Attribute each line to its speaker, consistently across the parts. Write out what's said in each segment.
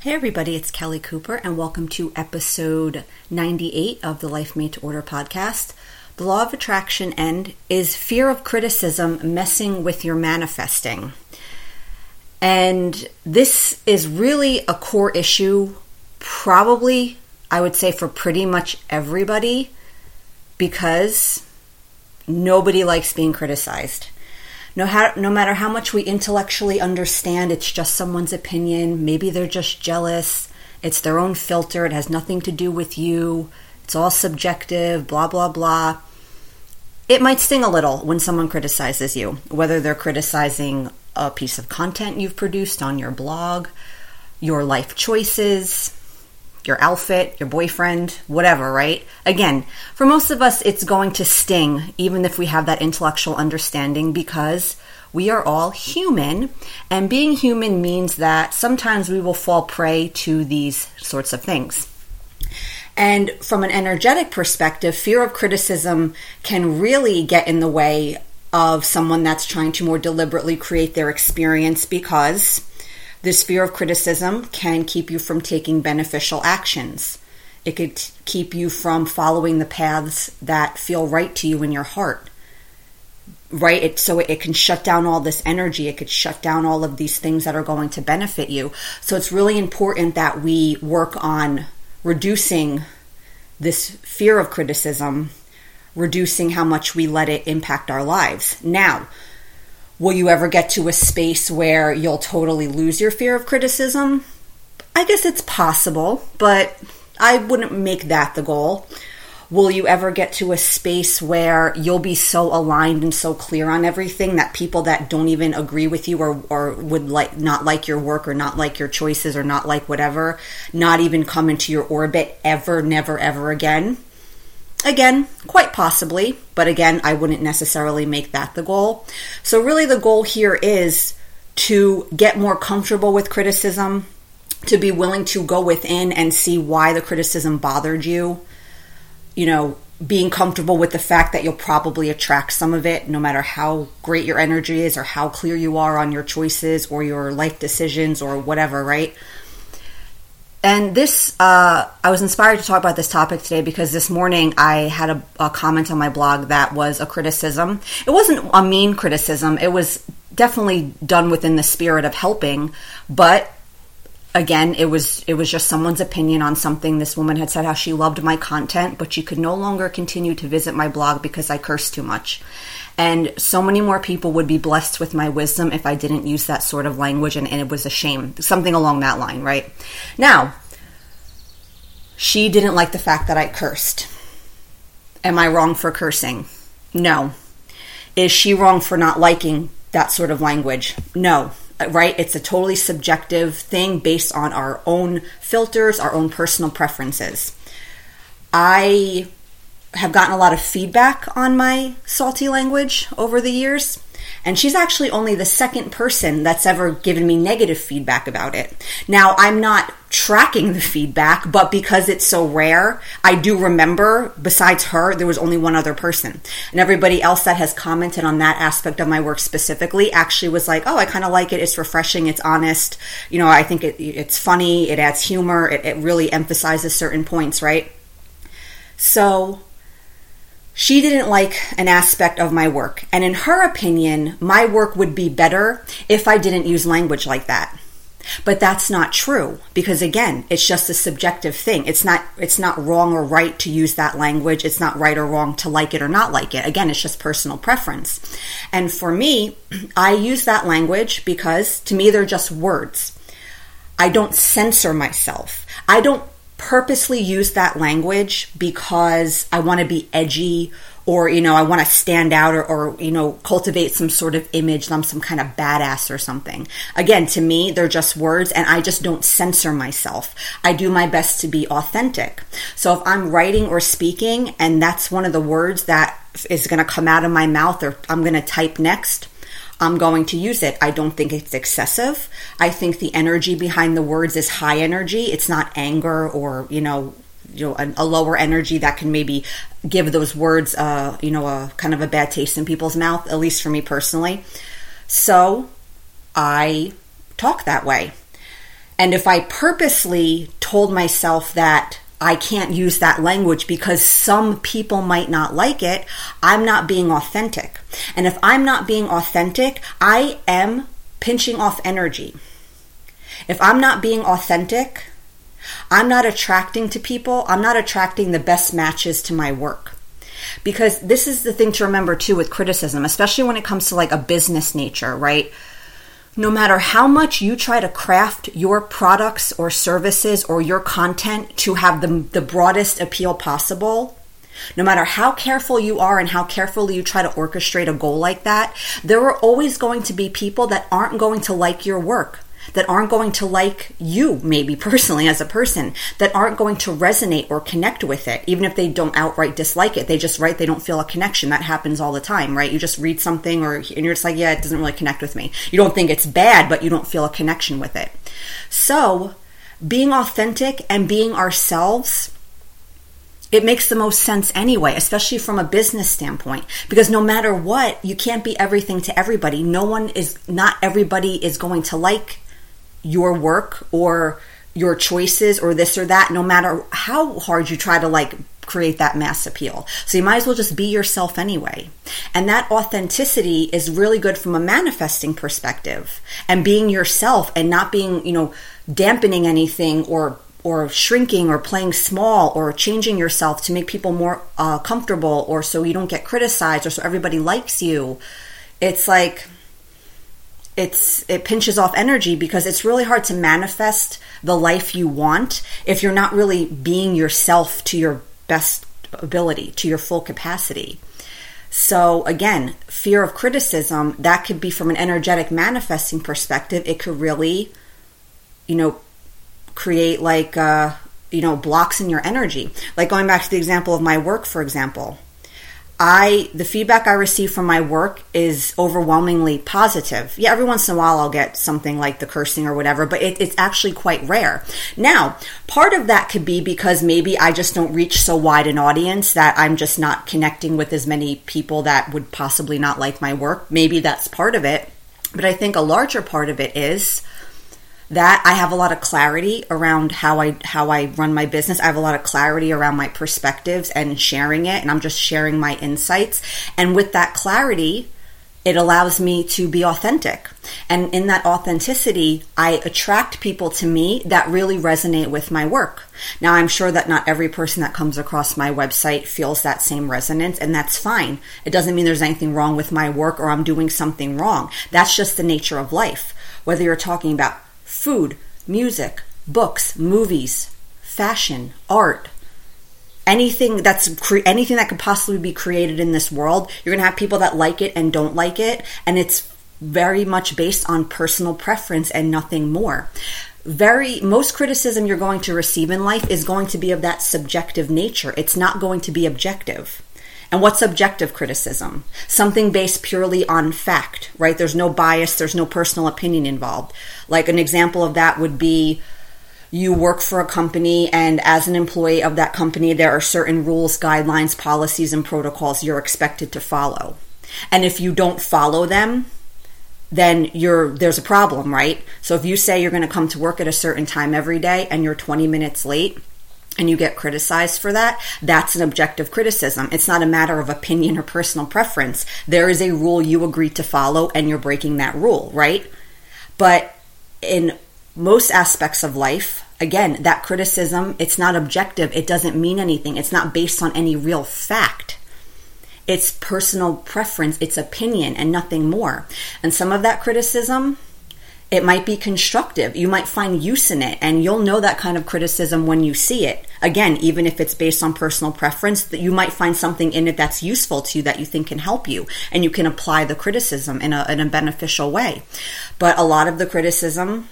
Speaker 1: Hey, everybody, it's Kelly Cooper, and welcome to episode 98 of the Life Made to Order podcast. The law of attraction end is fear of criticism messing with your manifesting. And this is really a core issue, probably, I would say, for pretty much everybody, because nobody likes being criticized no, how, no matter how much we intellectually understand it's just someone's opinion, maybe they're just jealous, it's their own filter, it has nothing to do with you, it's all subjective, blah, blah, blah. It might sting a little when someone criticizes you, whether they're criticizing a piece of content you've produced on your blog, your life choices, your outfit, your boyfriend, whatever, right? Again, for most of us, it's going to sting, even if we have that intellectual understanding, because we are all human. And being human means that sometimes we will fall prey to these sorts of things. And from an energetic perspective, fear of criticism can really get in the way of someone that's trying to more deliberately create their experience because this fear of criticism can keep you from taking beneficial actions. It could keep you from following the paths that feel right to you in your heart. Right? It, so it can shut down all this energy. It could shut down all of these things that are going to benefit you. So it's really important that we work on reducing this fear of criticism, reducing how much we let it impact our lives. Now, Will you ever get to a space where you'll totally lose your fear of criticism? I guess it's possible, but I wouldn't make that the goal. Will you ever get to a space where you'll be so aligned and so clear on everything that people that don't even agree with you or, or would like not like your work or not like your choices or not like whatever, not even come into your orbit ever, never, ever again? Again, quite possibly, but again, I wouldn't necessarily make that the goal. So, really, the goal here is to get more comfortable with criticism, to be willing to go within and see why the criticism bothered you. You know, being comfortable with the fact that you'll probably attract some of it, no matter how great your energy is or how clear you are on your choices or your life decisions or whatever, right? And this, uh, I was inspired to talk about this topic today because this morning I had a, a, comment on my blog that was a criticism. It wasn't a mean criticism, it was definitely done within the spirit of helping, but again it was it was just someone's opinion on something. This woman had said how she loved my content but she could no longer continue to visit my blog because i cursed too much and so many more people would be blessed with my wisdom if i didn't use that sort of language and, and it was a shame. Something along that line right? Now she didn't like the fact that i cursed. Am i wrong for cursing? No. Is she wrong for not liking that sort of language? No. Uh, right? It's a totally subjective thing based on our own filters, our own personal preferences. I have gotten a lot of feedback on my salty language over the years. And she's actually only the second person that's ever given me negative feedback about it. Now, I'm not tracking the feedback, but because it's so rare, I do remember, besides her, there was only one other person. And everybody else that has commented on that aspect of my work specifically actually was like, oh, I kind of like it. It's refreshing. It's honest. You know, I think it, it's funny. It adds humor. It, it really emphasizes certain points, right? So she didn't like an aspect of my work. And in her opinion, my work would be better if I didn't use language like that. But that's not true because again, it's just a subjective thing. It's not it's not wrong or right to use that language. It's not right or wrong to like it or not like it. Again, it's just personal preference. And for me, I use that language because to me they're just words. I don't censor myself. I don't purposely use that language because I want to be edgy or, you know, I want to stand out or, or, you know, cultivate some sort of image that I'm some kind of badass or something. Again, to me, they're just words and I just don't censor myself. I do my best to be authentic. So if I'm writing or speaking and that's one of the words that is going to come out of my mouth or I'm going to type next, I'm going to use it. I don't think it's excessive. I think the energy behind the words is high energy. It's not anger or, you know, you know, a, a lower energy that can maybe give those words, uh, you know, a kind of a bad taste in people's mouth, at least for me personally. So I talk that way. And if I purposely told myself that I can't use that language because some people might not like it, I'm not being authentic. And if I'm not being authentic, I am pinching off energy. If I'm not being authentic, I'm not attracting to people, I'm not attracting the best matches to my work. Because this is the thing to remember too with criticism, especially when it comes to like a business nature, right? No matter how much you try to craft your products or services or your content to have the, the broadest appeal possible, no matter how careful you are and how carefully you try to orchestrate a goal like that, there are always going to be people that aren't going to like your work that aren't going to like you, maybe personally as a person, that aren't going to resonate or connect with it, even if they don't outright dislike it. They just write they don't feel a connection. That happens all the time, right? You just read something or and you're just like, yeah, it doesn't really connect with me. You don't think it's bad, but you don't feel a connection with it. So, being authentic and being ourselves it makes the most sense anyway, especially from a business standpoint. Because no matter what, you can't be everything to everybody. No one is, not everybody is going to like your work or your choices or this or that, no matter how hard you try to like create that mass appeal. So you might as well just be yourself anyway. And that authenticity is really good from a manifesting perspective and being yourself and not being, you know, dampening anything or or shrinking or playing small or changing yourself to make people more uh, comfortable or so you don't get criticized or so everybody likes you. It's like it's it pinches off energy because it's really hard to manifest the life you want if you're not really being yourself to your best ability, to your full capacity. So again, fear of criticism, that could be from an energetic manifesting perspective, it could really you know create like uh you know blocks in your energy. Like going back to the example of my work for example I the feedback I receive from my work is overwhelmingly positive. Yeah, every once in a while I'll get something like the cursing or whatever, but it, it's actually quite rare. Now, part of that could be because maybe I just don't reach so wide an audience that I'm just not connecting with as many people that would possibly not like my work. Maybe that's part of it. But I think a larger part of it is that I have a lot of clarity around how I how I run my business. I have a lot of clarity around my perspectives and sharing it and I'm just sharing my insights and with that clarity it allows me to be authentic. And in that authenticity, I attract people to me that really resonate with my work. Now, I'm sure that not every person that comes across my website feels that same resonance, and that's fine. It doesn't mean there's anything wrong with my work or I'm doing something wrong. That's just the nature of life. Whether you're talking about food, music, books, movies, fashion, art, anything that's cre- anything that could possibly be created in this world, you're going to have people that like it and don't like it, and it's very much based on personal preference and nothing more. Very most criticism you're going to receive in life is going to be of that subjective nature. It's not going to be objective. And what's objective criticism? Something based purely on fact, right? There's no bias, there's no personal opinion involved. Like an example of that would be you work for a company and as an employee of that company there are certain rules, guidelines, policies and protocols you're expected to follow. And if you don't follow them, then you're there's a problem, right? So if you say you're going to come to work at a certain time every day and you're 20 minutes late, and you get criticized for that, that's an objective criticism. It's not a matter of opinion or personal preference. There is a rule you agreed to follow and you're breaking that rule, right? But in most aspects of life, again, that criticism, it's not objective. It doesn't mean anything. It's not based on any real fact. It's personal preference, it's opinion, and nothing more. And some of that criticism, it might be constructive. You might find use in it, and you'll know that kind of criticism when you see it. Again, even if it's based on personal preference, that you might find something in it that's useful to you that you think can help you, and you can apply the criticism in a, in a beneficial way. But a lot of the criticism,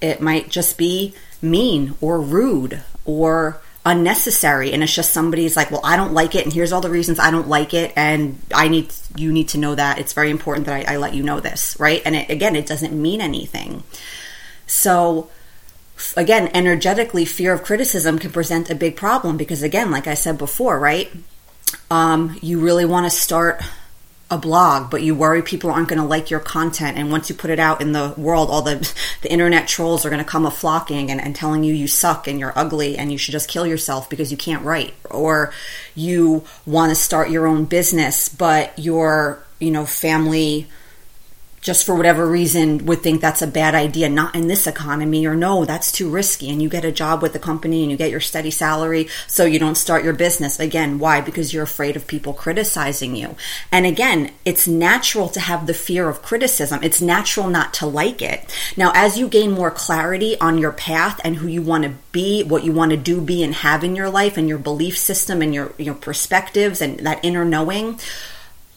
Speaker 1: it might just be mean or rude or unnecessary. And it's just somebody's like well i don't like it and here's all the reasons i don't like it and i need you need to know that. It's very important that i, I let you know this right? And it, again it doesn't mean anything. So again energetically fear of criticism can present a big problem because again like i said before right um, you really want to start a blog, but you worry people aren't going to like your content. And once you put it out in the world, all the, the internet trolls are going to come a flocking and, and telling you you suck and you're ugly and you should just kill yourself because you can't write. Or you want to start your own business, but your, you know, family just for whatever reason would think that's a bad idea not in this economy or no that's too risky and you get a job with the company and you get your steady salary so you don't start your business. Again why? Because you're afraid of people criticizing you. And again it's natural to have the fear of criticism. It's natural not to like it. Now as you gain more clarity on your path and who you want to be what you want to do be and have in your life and your belief system and your your perspectives and that inner knowing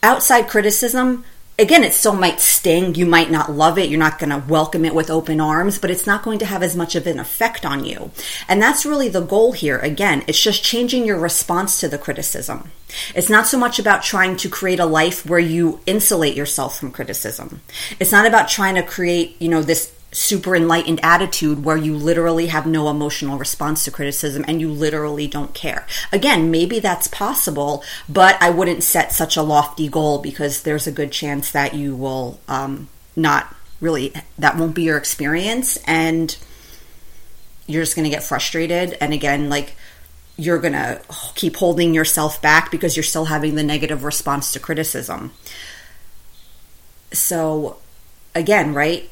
Speaker 1: outside criticism again, it still might sting. You might not love it. You're not going to welcome it with open arms, but it's not going to have as much of an effect on you. And that's really the goal here. Again, it's just changing your response to the criticism. It's not so much about trying to create a life where you insulate yourself from criticism. It's not about trying to create, you know, this super enlightened attitude where you literally have no emotional response to criticism and you literally don't care. Again, maybe that's possible, but I wouldn't set such a lofty goal because there's a good chance that you will um, not really, that won't be your experience and you're just going to get frustrated. And again, like, you're going to keep holding yourself back because you're still having the negative response to criticism. So, again, right?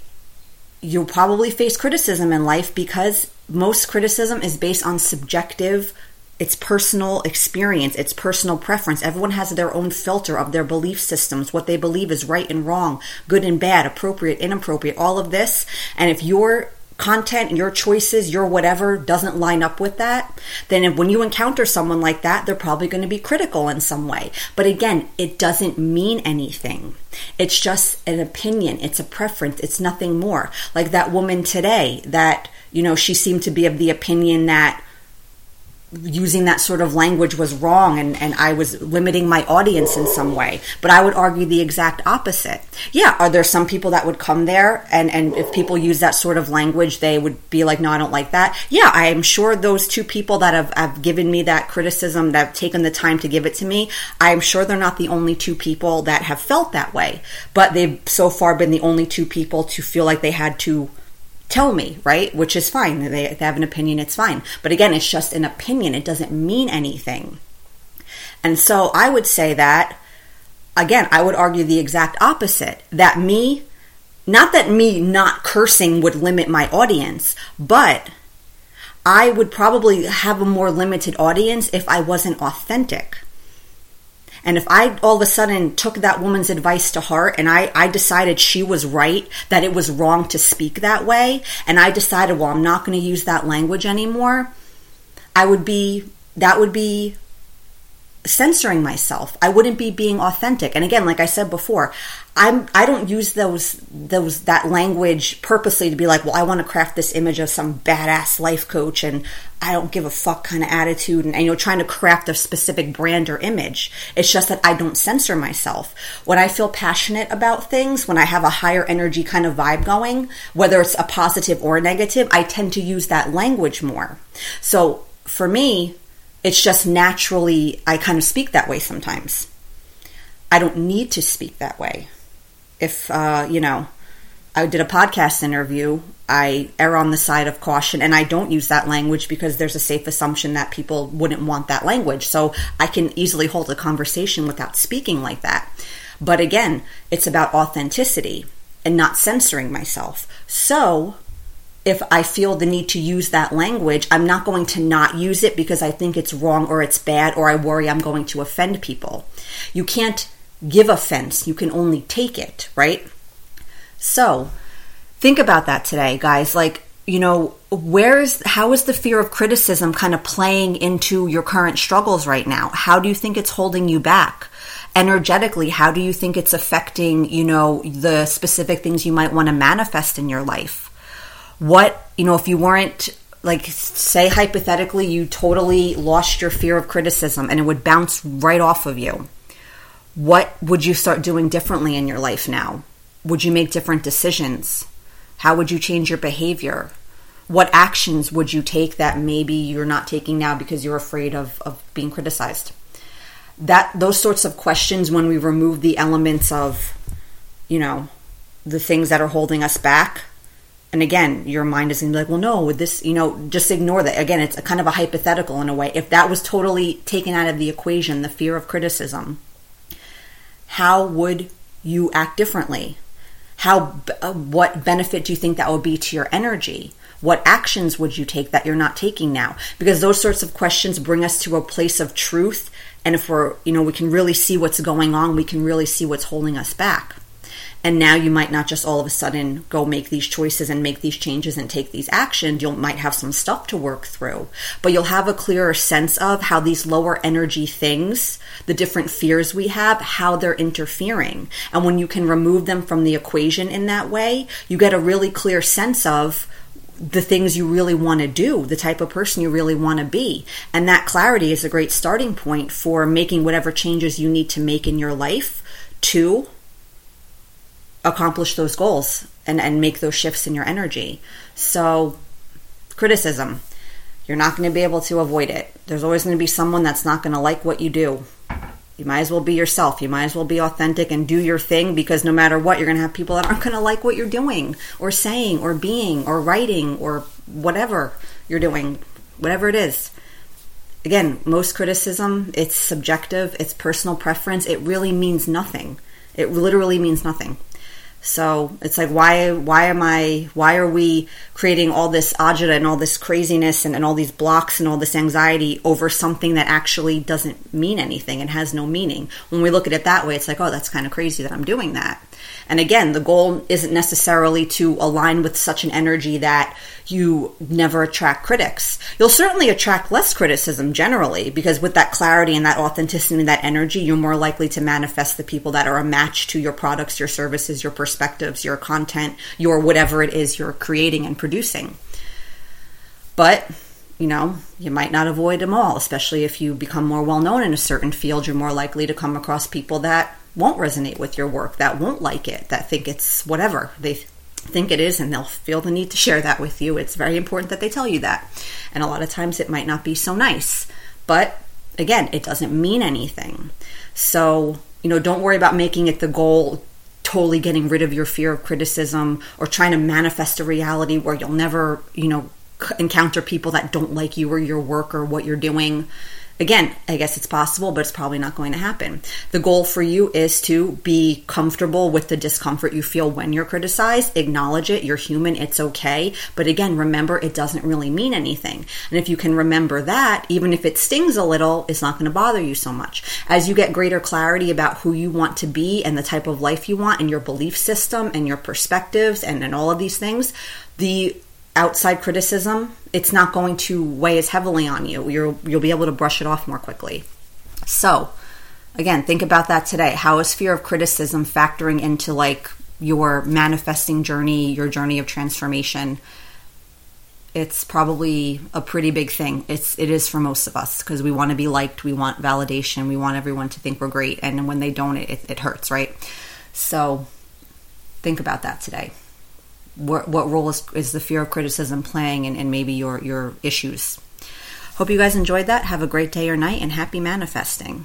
Speaker 1: You'll probably face criticism in life because most criticism is based on subjective it's personal experience, it's personal preference. Everyone has their own filter of their belief systems, what they believe is right and wrong, good and bad, appropriate, inappropriate, all of this. And if you're content, your choices, your whatever doesn't line up with that, then when you encounter someone like that, they're probably going to be critical in some way. But again, it doesn't mean anything. It's just an opinion, it's a preference, it's nothing more. Like that woman today that, you know, she seemed to be of the opinion that using that sort of language was wrong and, and I was limiting my audience in some way. But I would argue the exact opposite. Yeah, are there some people that would come there and, and if people use that sort of language, they would be like, no, I don't like that. Yeah, I am sure those two people that have, have given me that criticism, that have taken the time to give it to me, I'm sure they're not the only two people that have felt that way. But they've so far been the only two people to feel like they had to tell me, right? Which is fine. They, they have an opinion, it's fine. But again, it's just an opinion, it doesn't mean anything. And so I would say that, again, I would argue the exact opposite that me, not that me not cursing would limit my audience, but I would probably have a more limited audience if I wasn't authentic. And if I all of a sudden took that woman's advice to heart and I, I decided she was right, that it was wrong to speak that way, and I decided, well, I'm not going to use that language anymore, I would be, that would be censoring myself. I wouldn't be being authentic. And again, like I said before, I'm I don't use those those that language purposely to be like, well, I want to craft this image of some badass life coach and I don't give a fuck kind of attitude and, and you know trying to craft a specific brand or image. It's just that I don't censor myself. When I feel passionate about things, when I have a higher energy kind of vibe going, whether it's a positive or a negative, I tend to use that language more. So for me, it's just naturally, I kind of speak that way sometimes. I don't need to speak that way. If, uh, you know, I did a podcast interview, I err on the side of caution and I don't use that language because there's a safe assumption that people wouldn't want that language. So I can easily hold a conversation without speaking like that. But again, it's about authenticity and not censoring myself. So if I feel the need to use that language, I'm not going to not use it because I think it's wrong or it's bad or I worry I'm going to offend people. You can't give offense, you can only take it, right? So, think about that today, guys. Like, you know, where's how is the fear of criticism kind of playing into your current struggles right now? How do you think it's holding you back? Energetically, how do you think it's affecting, you know, the specific things you might want to manifest in your life? what, you know, if you weren't like say hypothetically you totally lost your fear of criticism and it would bounce right off of you. What would you start doing differently in your life now? Would you make different decisions? How would you change your behavior? What actions would you take that maybe you're not taking now because you're afraid of, of being criticized? that those sorts of questions when we remove the elements of you know the things that are holding us back and again your mind is to be like well no with this you know just ignore that again it's a kind of a hypothetical in a way if that was totally taken out of the equation the fear of criticism how would you act differently? How uh, what benefit do you think that would be to your energy? What actions would you take that you're not taking now? Because those sorts of questions bring us to a place of truth. And if we're, you know, we can really see what's going on, we can really see what's holding us back. And now you might not just all of a sudden go make these choices and make these changes and take these actions. You might have some stuff to work through, but you'll have a clearer sense of how these lower energy things, the different fears we have, how they're interfering. And when you can remove them from the equation in that way, you get a really clear sense of the things you really want to do, the type of person you really want to be. And that clarity is a great starting point for making whatever changes you need to make in your life to accomplish those goals and, and make those shifts in your energy. So, criticism, you're not going to be able to avoid it. There's always going to be someone that's not going to like what you do. You might as well be yourself. You might as well be authentic and do your thing because no matter what, you're going to have people that aren't going to like what you're doing or saying or being or writing or whatever you're doing, whatever it is. Again, most criticism, it's subjective, it's personal preference. It really means nothing. It literally means nothing. So it's like why why am I why are we creating all this agita and all this craziness and, and all these blocks and all this anxiety over something that actually doesn't mean anything and has no meaning? When we look at it that way, it's like, oh, that's kind of crazy that I'm doing that. And again, the goal isn't necessarily to align with such an energy that you never attract critics. You'll certainly attract less criticism generally because with that clarity and that authenticity and that energy, you're more likely to manifest the people that are a match to your products, your services, your perspectives, your content, your whatever it is you're creating and producing. But you know, you might not avoid them all, especially if you become more well known in a certain field. You're more likely to come across people that won't resonate with your work, that won't like it, that think it's whatever they think it is, and they'll feel the need to share that with you. It's very important that they tell you that. And a lot of times it might not be so nice. But again, it doesn't mean anything. So, you know, don't worry about making it the goal totally getting rid of your fear of criticism or trying to manifest a reality where you'll never, you know, encounter people that don't like you or your work or what you're doing. Again, I guess it's possible, but it's probably not going to happen. The goal for you is to be comfortable with the discomfort you feel when you're criticized. Acknowledge it. You're human. It's okay. But again, remember it doesn't really mean anything. And if you can remember that, even if it stings a little, it's not going to bother you so much. As you get greater clarity about who you want to be and the type of life you want and your belief system and your perspectives and, and all of these things, the outside criticism, it's not going to weigh as heavily on you. You'll you'll be able to brush it off more quickly. So, again, think about that today. How is fear of criticism factoring into like your manifesting journey, your journey of transformation? It's probably a pretty big thing. It's it is for most of us because we want to be liked, we want validation, we want everyone to think we're great, and when they don't, it, it hurts, right? So, think about that today what, what role is, is the fear of criticism playing in, in maybe your, your issues. Hope you guys enjoyed that. Have a great day or night and happy manifesting.